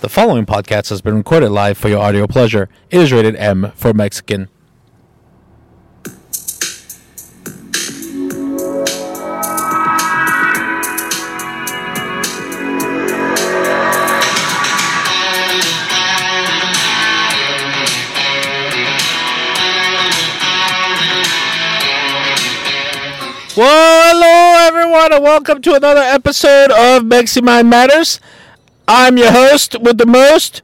The following podcast has been recorded live for your audio pleasure. It is rated M for Mexican. Well, hello everyone, and welcome to another episode of Mexi Mind Matters. I'm your host with the most,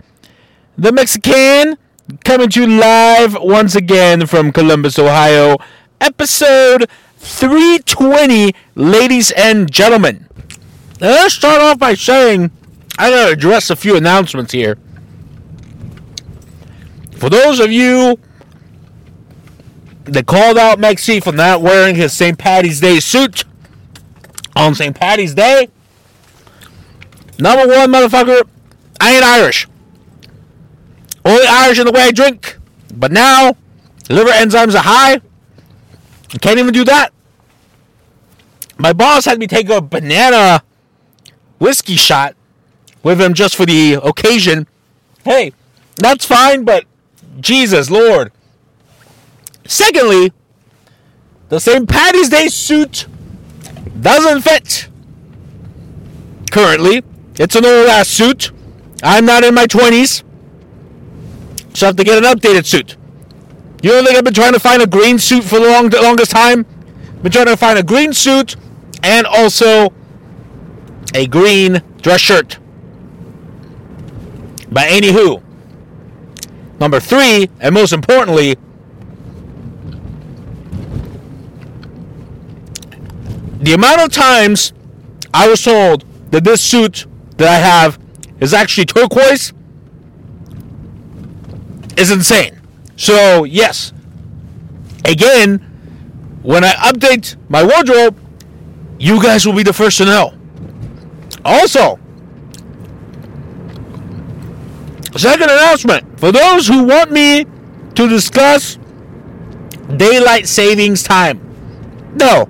the Mexican, coming to you live once again from Columbus, Ohio. Episode 320, ladies and gentlemen. Now, let's start off by saying I gotta address a few announcements here. For those of you that called out Mexi for not wearing his St. Patty's Day suit on St. Patty's Day, Number one, motherfucker, I ain't Irish. Only Irish in the way I drink. But now, liver enzymes are high. I can't even do that. My boss had me take a banana whiskey shot with him just for the occasion. Hey, that's fine, but Jesus, Lord. Secondly, the St. Patty's Day suit doesn't fit currently. It's an old ass suit. I'm not in my 20s. So I have to get an updated suit. You don't think I've been trying to find a green suit for the long, longest time? Been trying to find a green suit and also a green dress shirt. But anywho, number three, and most importantly, the amount of times I was told that this suit that I have is actually turquoise is insane. So, yes, again, when I update my wardrobe, you guys will be the first to know. Also, second announcement for those who want me to discuss daylight savings time. No,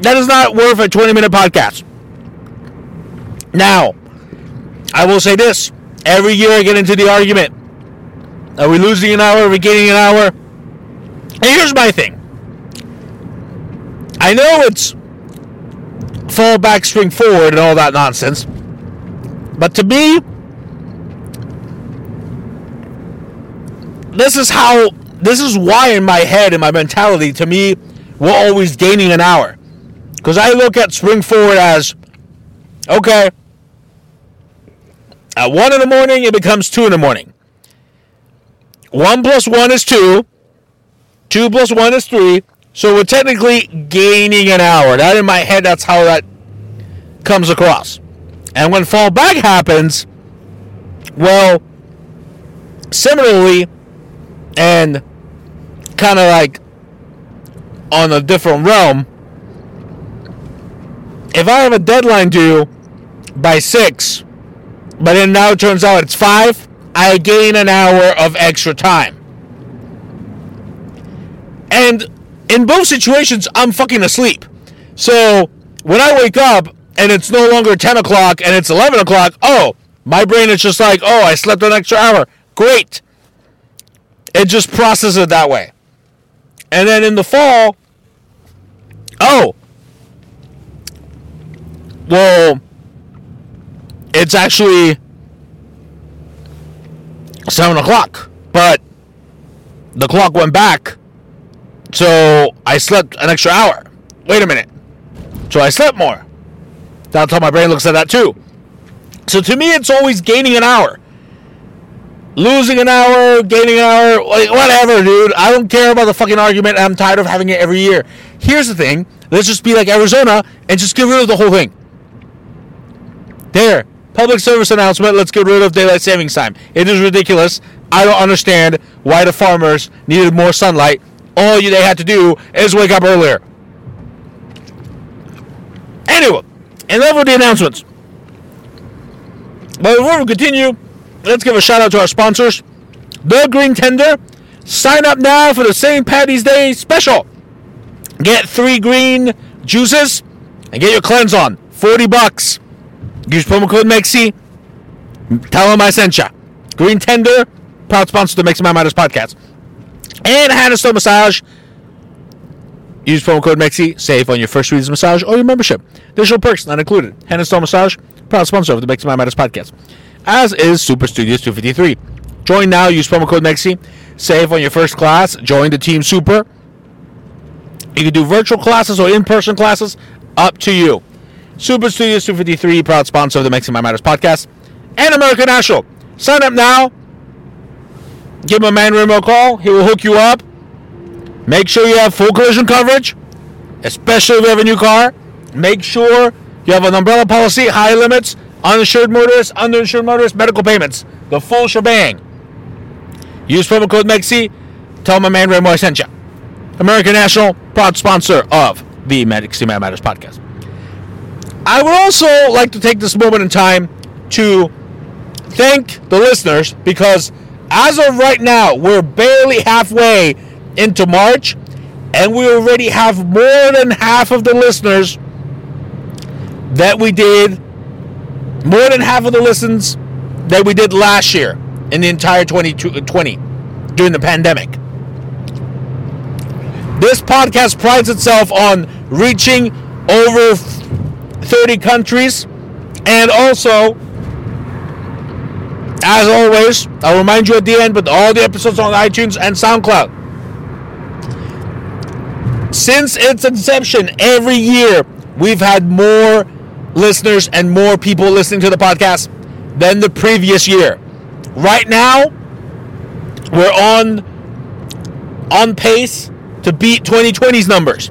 that is not worth a 20 minute podcast. Now, I will say this. Every year I get into the argument. Are we losing an hour? Are we gaining an hour? And here's my thing. I know it's fall back, spring forward, and all that nonsense. But to me, this is how, this is why in my head, in my mentality, to me, we're always gaining an hour. Because I look at spring forward as, okay, at 1 in the morning, it becomes 2 in the morning. 1 plus 1 is 2. 2 plus 1 is 3. So we're technically gaining an hour. That in my head, that's how that comes across. And when fall back happens, well, similarly, and kind of like on a different realm, if I have a deadline due by 6, but then now it turns out it's five. I gain an hour of extra time. And in both situations, I'm fucking asleep. So when I wake up and it's no longer 10 o'clock and it's 11 o'clock, oh, my brain is just like, oh, I slept an extra hour. Great. It just processes it that way. And then in the fall, oh, well, it's actually seven o'clock, but the clock went back, so I slept an extra hour. Wait a minute. So I slept more. That's how my brain looks at that too. So to me, it's always gaining an hour. Losing an hour, gaining an hour, like whatever, dude. I don't care about the fucking argument. I'm tired of having it every year. Here's the thing. Let's just be like Arizona and just get rid of the whole thing. There. Public service announcement let's get rid of daylight savings time. It is ridiculous. I don't understand why the farmers needed more sunlight. All they had to do is wake up earlier. Anyway, enough with the announcements. But before we continue, let's give a shout out to our sponsors. The Green Tender. Sign up now for the St. Patty's Day special. Get three green juices and get your cleanse on. 40 bucks. Use promo code MEXI. Tell them I sent ya. Green Tender, proud sponsor of the Mexi Mind Matters podcast. And Hand & Stone Massage. Use promo code MEXI, save on your first Reads massage or your membership. Additional perks not included. Hand & Stone Massage, proud sponsor of the Mexi Mind Matters podcast. As is Super Studios 253. Join now, use promo code MEXI, save on your first class, join the Team Super. You can do virtual classes or in person classes, up to you. Super Studios 253, proud sponsor of the Mexi Mind Matters podcast. And American National. Sign up now. Give my man Remo a call. He will hook you up. Make sure you have full collision coverage, especially if you have a new car. Make sure you have an umbrella policy, high limits, uninsured motorists, underinsured motorists, medical payments, the full shebang. Use promo code MEXI. Tell my man Remo I sent you. American National, proud sponsor of the Medic Matters podcast. I would also like to take this moment in time to thank the listeners because as of right now, we're barely halfway into March, and we already have more than half of the listeners that we did, more than half of the listens that we did last year in the entire 2020 during the pandemic. This podcast prides itself on reaching over 30 countries and also as always, I'll remind you at the end, but all the episodes on iTunes and SoundCloud. Since its inception, every year we've had more listeners and more people listening to the podcast than the previous year. Right now, we're on on pace to beat 2020's numbers.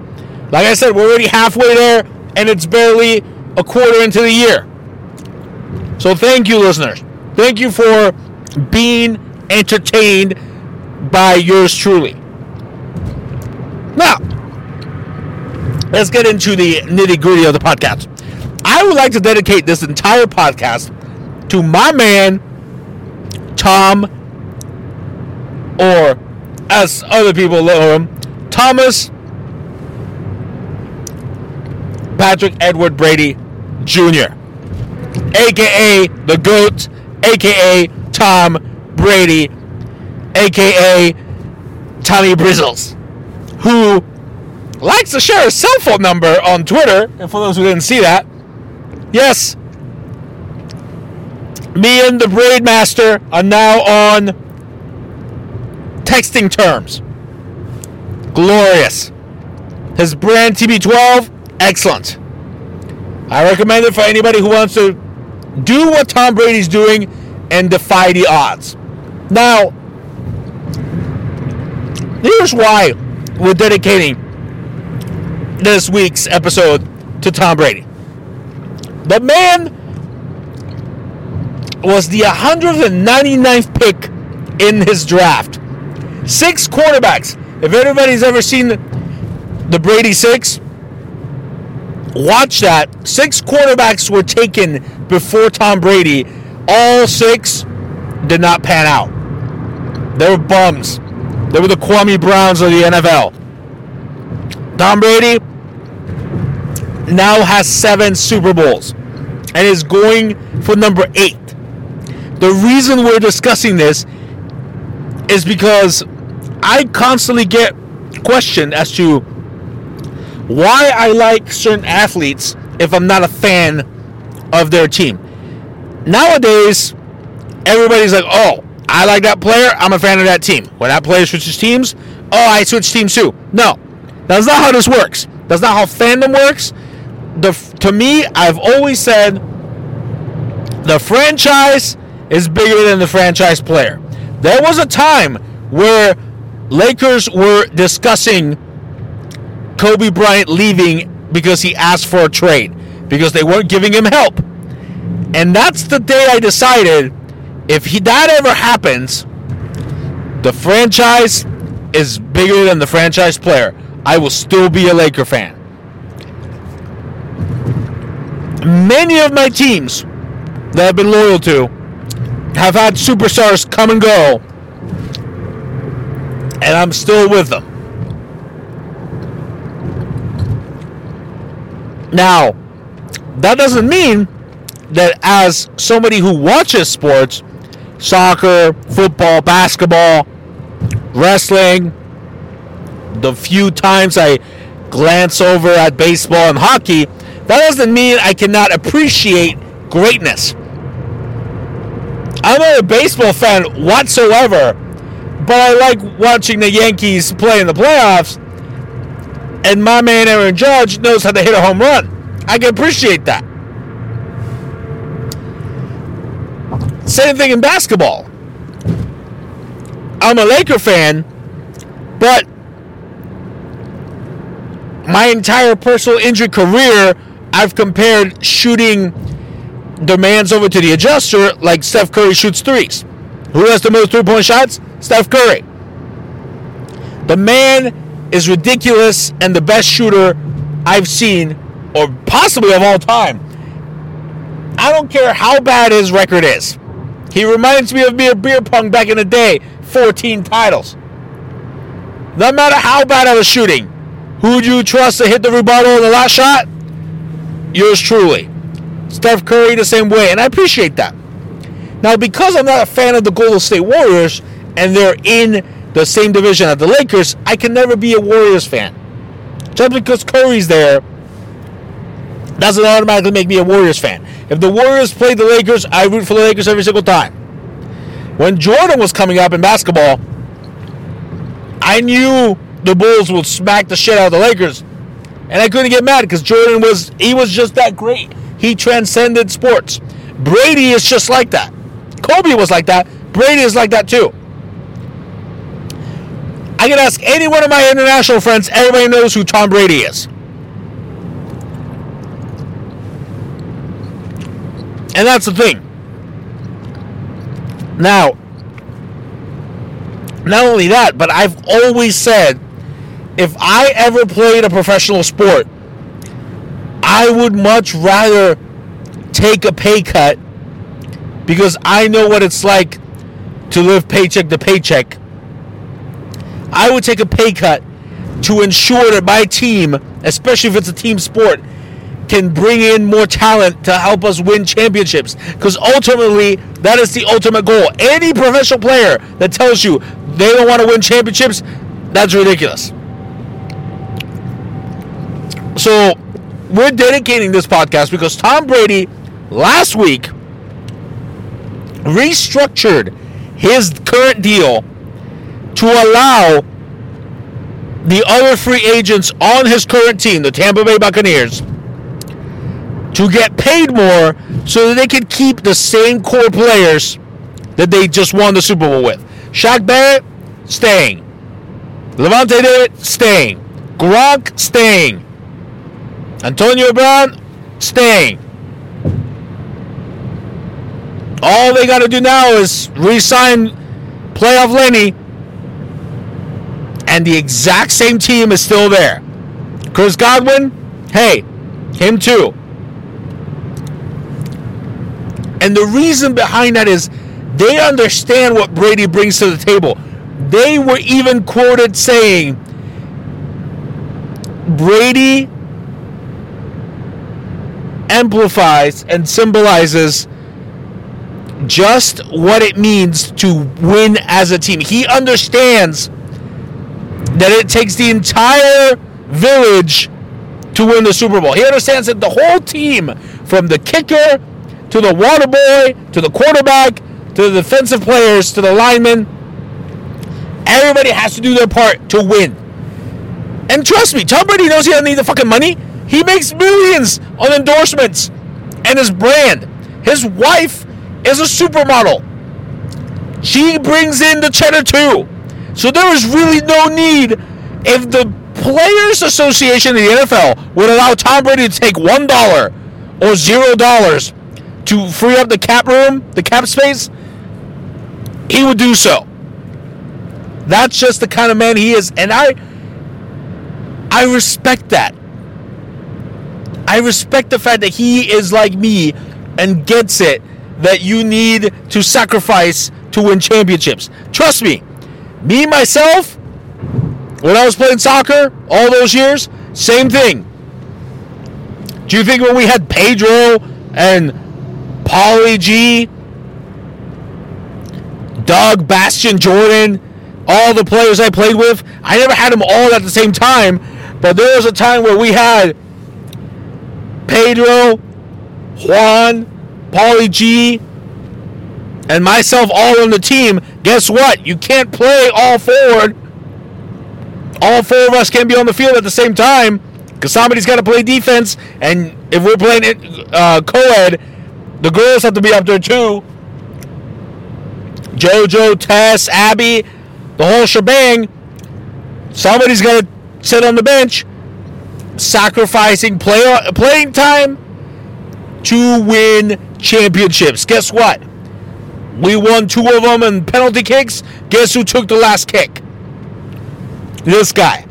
Like I said, we're already halfway there, and it's barely a quarter into the year. So thank you, listeners. Thank you for being entertained by yours truly. Now, let's get into the nitty gritty of the podcast. I would like to dedicate this entire podcast to my man, Tom, or as other people know him, Thomas Patrick Edward Brady Jr., aka the GOAT aka Tom Brady, aka Tommy Brizzles, who likes to share his cell phone number on Twitter. And for those who didn't see that, yes, me and the Braid Master are now on texting terms. Glorious. His brand TB12, excellent. I recommend it for anybody who wants to do what Tom Brady's doing and defy the odds. Now, here's why we're dedicating this week's episode to Tom Brady. The man was the 199th pick in his draft. Six quarterbacks. If anybody's ever seen the Brady Six, watch that. Six quarterbacks were taken before Tom Brady. All six did not pan out. They were bums. They were the Kwame Browns of the NFL. Tom Brady now has seven Super Bowls and is going for number eight. The reason we're discussing this is because I constantly get questioned as to why I like certain athletes if I'm not a fan of their team. Nowadays, everybody's like, oh, I like that player, I'm a fan of that team. When that player switches teams, oh, I switch teams too. No, that's not how this works. That's not how fandom works. The, to me, I've always said the franchise is bigger than the franchise player. There was a time where Lakers were discussing Kobe Bryant leaving because he asked for a trade because they weren't giving him help. And that's the day I decided if he, that ever happens, the franchise is bigger than the franchise player. I will still be a Laker fan. Many of my teams that I've been loyal to have had superstars come and go, and I'm still with them. Now, that doesn't mean that as somebody who watches sports, soccer, football, basketball, wrestling, the few times I glance over at baseball and hockey, that doesn't mean I cannot appreciate greatness. I'm not a baseball fan whatsoever, but I like watching the Yankees play in the playoffs. And my man Aaron Judge knows how to hit a home run. I can appreciate that. Same thing in basketball. I'm a Laker fan, but my entire personal injury career, I've compared shooting demands over to the adjuster like Steph Curry shoots threes. Who has the most three point shots? Steph Curry. The man is ridiculous and the best shooter I've seen, or possibly of all time. I don't care how bad his record is. He reminds me of me at beer pong back in the day 14 titles. No matter how bad I was shooting, who'd you trust to hit the rebuttal in the last shot? Yours truly. Steph Curry the same way, and I appreciate that. Now, because I'm not a fan of the Golden State Warriors and they're in the same division as the Lakers, I can never be a Warriors fan. Just because Curry's there doesn't automatically make me a Warriors fan. If the Warriors play the Lakers, I root for the Lakers every single time. When Jordan was coming up in basketball, I knew the Bulls would smack the shit out of the Lakers, and I couldn't get mad because Jordan was he was just that great. He transcended sports. Brady is just like that. Kobe was like that. Brady is like that too. I can ask any one of my international friends, everybody knows who Tom Brady is. And that's the thing. Now, not only that, but I've always said if I ever played a professional sport, I would much rather take a pay cut because I know what it's like to live paycheck to paycheck. I would take a pay cut to ensure that my team, especially if it's a team sport, can bring in more talent to help us win championships. Because ultimately, that is the ultimate goal. Any professional player that tells you they don't want to win championships, that's ridiculous. So, we're dedicating this podcast because Tom Brady last week restructured his current deal to allow the other free agents on his current team, the Tampa Bay Buccaneers, to get paid more so that they could keep the same core players that they just won the Super Bowl with. Shaq Barrett, staying. Lavonte David, staying. Gronk, staying. Antonio Brown, staying. All they got to do now is re-sign playoff Lenny, and the exact same team is still there. Chris Godwin, hey, him too. And the reason behind that is they understand what Brady brings to the table. They were even quoted saying, Brady amplifies and symbolizes just what it means to win as a team. He understands that it takes the entire village to win the Super Bowl. He understands that the whole team, from the kicker to the water boy to the quarterback to the defensive players to the linemen, everybody has to do their part to win. And trust me, Tom Brady knows he doesn't need the fucking money. He makes millions on endorsements and his brand. His wife is a supermodel. She brings in the cheddar too. So there is really no need if the Players Association in the NFL would allow Tom Brady to take one dollar or zero dollars to free up the cap room, the cap space, he would do so. That's just the kind of man he is, and I I respect that. I respect the fact that he is like me and gets it that you need to sacrifice to win championships. Trust me, me myself, when I was playing soccer all those years, same thing. Do you think when we had Pedro and Paulie G, Doug, Bastion, Jordan, all the players I played with. I never had them all at the same time, but there was a time where we had Pedro, Juan, Paulie G, and myself all on the team. Guess what? You can't play all forward. All four of us can't be on the field at the same time because somebody's got to play defense. And if we're playing it uh, co-ed, the girls have to be up there too. JoJo, Tess, Abby, the whole shebang. Somebody's got to sit on the bench, sacrificing play, playing time to win championships. Guess what? We won two of them in penalty kicks. Guess who took the last kick? This guy.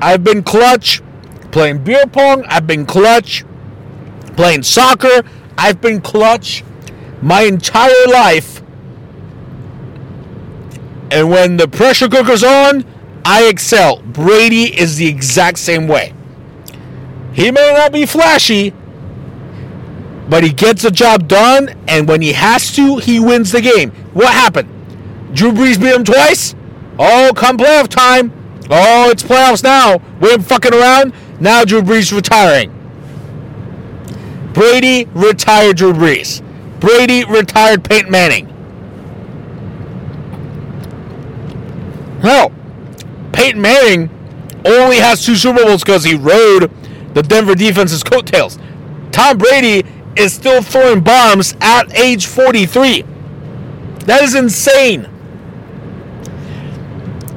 I've been clutch playing beer pong. I've been clutch playing soccer. I've been clutch my entire life. And when the pressure cooker's on, I excel. Brady is the exact same way. He may not be flashy, but he gets the job done, and when he has to, he wins the game. What happened? Drew Brees beat him twice? Oh, come playoff time. Oh, it's playoffs now. We ain't fucking around. Now Drew Brees retiring. Brady retired Drew Brees. Brady retired Peyton Manning. Hell, Peyton Manning only has two Super Bowls because he rode the Denver defense's coattails. Tom Brady is still throwing bombs at age 43. That is insane.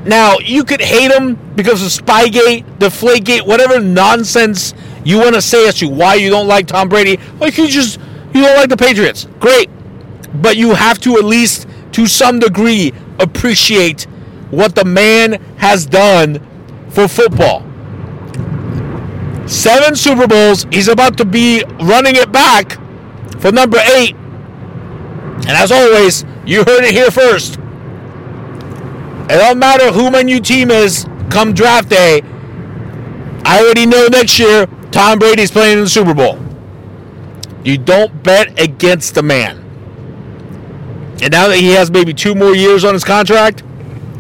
Now, you could hate him because of Spygate, Deflategate, whatever nonsense you want to say as to why you don't like Tom Brady. Like you just you don't like the Patriots. Great. But you have to at least to some degree appreciate what the man has done for football. Seven Super Bowls. He's about to be running it back for number eight. And as always, you heard it here first. It don't matter who my new team is come draft day. I already know next year Tom Brady's playing in the Super Bowl. You don't bet against the man. And now that he has maybe two more years on his contract,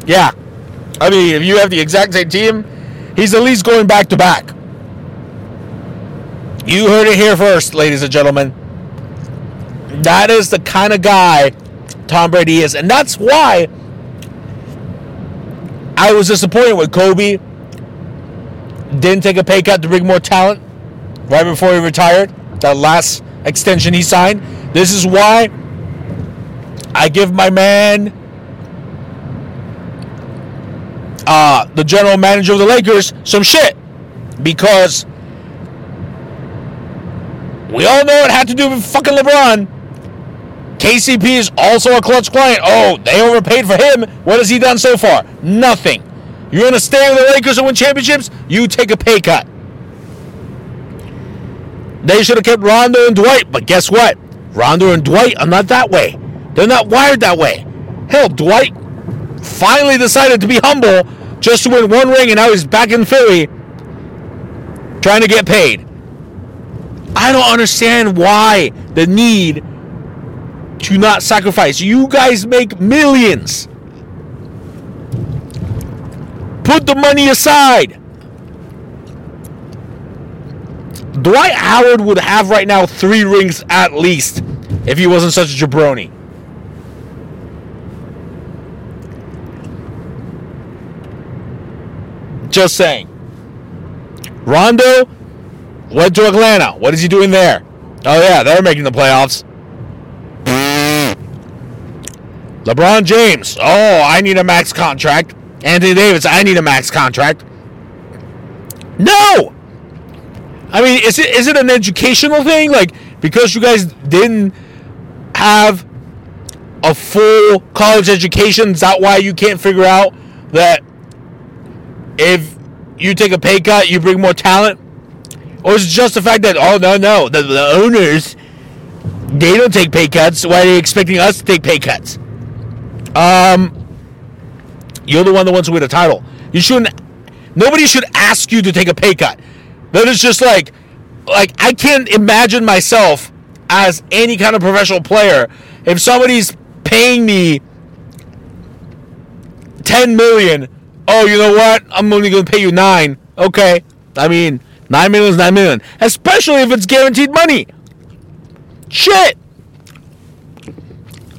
yeah. I mean, if you have the exact same team, he's at least going back to back. You heard it here first, ladies and gentlemen. That is the kind of guy Tom Brady is. And that's why I was disappointed with Kobe. Didn't take a pay cut to bring more talent right before he retired. That last extension he signed. This is why I give my man, uh, the general manager of the Lakers, some shit. Because we all know it had to do with fucking LeBron. KCP is also a clutch client. Oh, they overpaid for him. What has he done so far? Nothing. You're to stay with the Lakers and win championships? You take a pay cut. They should have kept Rondo and Dwight, but guess what? Rondo and Dwight are not that way. They're not wired that way. Hell, Dwight finally decided to be humble just to win one ring, and now he's back in Philly trying to get paid. I don't understand why the need to not sacrifice. You guys make millions. Put the money aside. Dwight Howard would have right now three rings at least if he wasn't such a jabroni. Just saying. Rondo went to Atlanta. What is he doing there? Oh, yeah, they're making the playoffs. LeBron James. Oh, I need a max contract. Anthony Davis. I need a max contract. No. I mean, is it is it an educational thing? Like because you guys didn't have a full college education, is that why you can't figure out that if you take a pay cut, you bring more talent? Or is it just the fact that oh no no the, the owners they don't take pay cuts? Why are they expecting us to take pay cuts? Um, you're the one that wants to win a title. You shouldn't. Nobody should ask you to take a pay cut. That is just like, like I can't imagine myself as any kind of professional player if somebody's paying me 10 million oh you know what i'm only going to pay you 9 okay i mean 9 million is 9 million especially if it's guaranteed money shit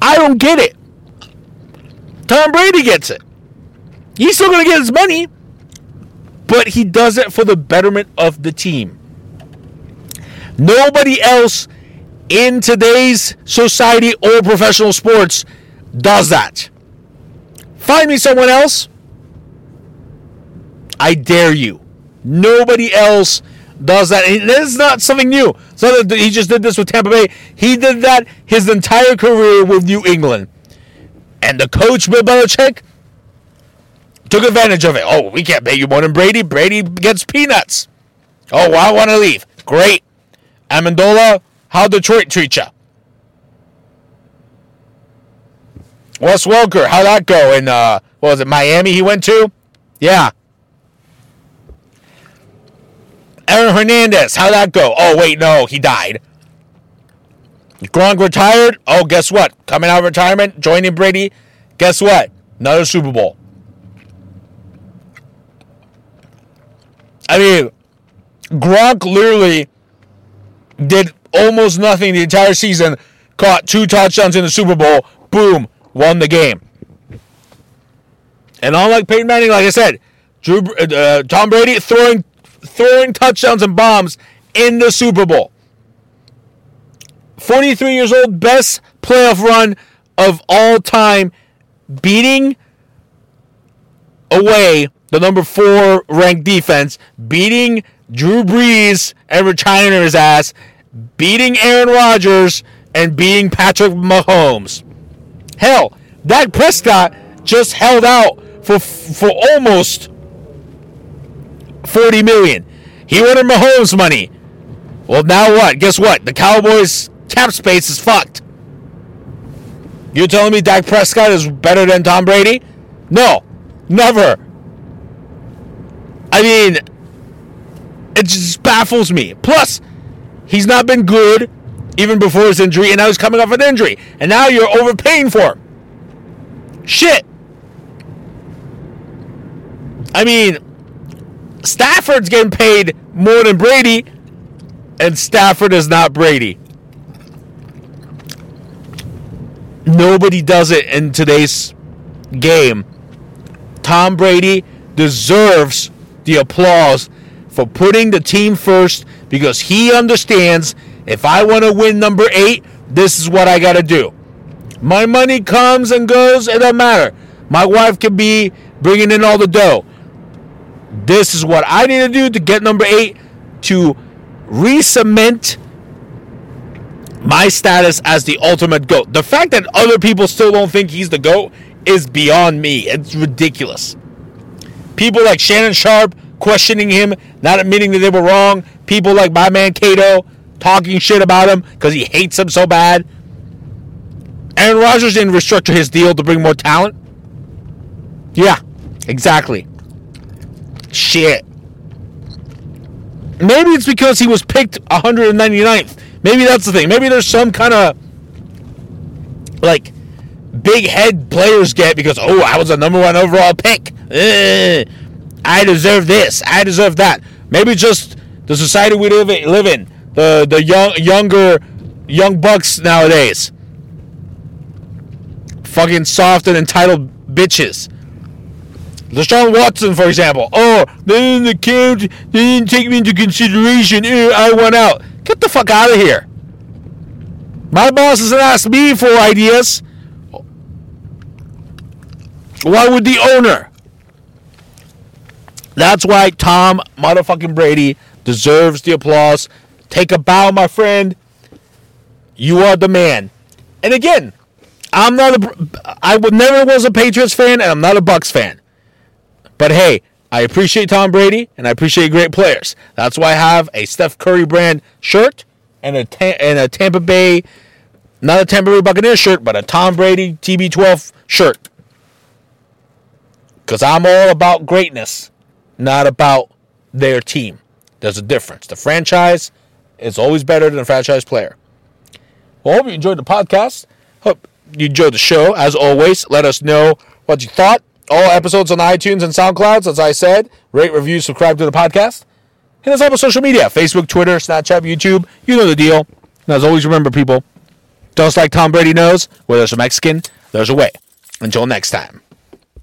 i don't get it tom brady gets it he's still to get his money but he does it for the betterment of the team nobody else in today's society or professional sports does that. Find me someone else. I dare you. Nobody else does that. And this is not something new. He just did this with Tampa Bay. He did that his entire career with New England. And the coach, Bill Belichick, took advantage of it. Oh, we can't pay you more than Brady. Brady gets peanuts. Oh, well, I want to leave. Great. Amendola, how Detroit treat you? Wes Welker, how'd that go? In uh, what was it, Miami? He went to, yeah. Aaron Hernandez, how'd that go? Oh wait, no, he died. Gronk retired. Oh, guess what? Coming out of retirement, joining Brady. Guess what? Another Super Bowl. I mean, Gronk literally did almost nothing the entire season, caught two touchdowns in the Super Bowl, boom, won the game. And unlike Peyton Manning, like I said, Drew, uh, Tom Brady throwing throwing touchdowns and bombs in the Super Bowl. 43 years old, best playoff run of all time, beating away the number four ranked defense, beating Drew Brees and retiring his ass, beating Aaron Rodgers and beating Patrick Mahomes. Hell, Dak Prescott just held out for for almost 40 million. He wanted Mahomes money. Well, now what? Guess what? The Cowboys cap space is fucked. You're telling me Dak Prescott is better than Tom Brady? No, never. I mean, it just baffles me. Plus, He's not been good even before his injury, and now he's coming off an injury. And now you're overpaying for him. Shit. I mean, Stafford's getting paid more than Brady, and Stafford is not Brady. Nobody does it in today's game. Tom Brady deserves the applause for putting the team first because he understands if I want to win number eight, this is what I got to do. My money comes and goes, it doesn't matter. My wife can be bringing in all the dough. This is what I need to do to get number eight to re cement my status as the ultimate GOAT. The fact that other people still don't think he's the GOAT is beyond me. It's ridiculous. People like Shannon Sharpe questioning him, not admitting that they were wrong. People like my man Cato talking shit about him because he hates him so bad. Aaron Rodgers didn't restructure his deal to bring more talent. Yeah, exactly. Shit. Maybe it's because he was picked 199th. Maybe that's the thing. Maybe there's some kind of like big head players get because oh I was a number one overall pick. Ugh. I deserve this. I deserve that. Maybe just the society we live in, live in the the young younger young bucks nowadays. Fucking soft and entitled bitches. Deshaun Watson, for example. Oh, they didn't take me into consideration. Ew, I went out. Get the fuck out of here. My boss doesn't ask me for ideas. Why would the owner? That's why Tom motherfucking Brady deserves the applause. Take a bow, my friend. You are the man. And again, I'm not a I would never was a Patriots fan and I'm not a Bucks fan. But hey, I appreciate Tom Brady and I appreciate great players. That's why I have a Steph Curry brand shirt and a and a Tampa Bay not a Tampa Bay Buccaneers shirt, but a Tom Brady TB12 shirt. Cuz I'm all about greatness not about their team. There's a difference. The franchise is always better than a franchise player. Well, hope you enjoyed the podcast. Hope you enjoyed the show. As always, let us know what you thought. All episodes on iTunes and SoundClouds, as I said. Rate, review, subscribe to the podcast. Hit us up on social media Facebook, Twitter, Snapchat, YouTube. You know the deal. And as always, remember, people, just like Tom Brady knows, where there's a Mexican, there's a way. Until next time.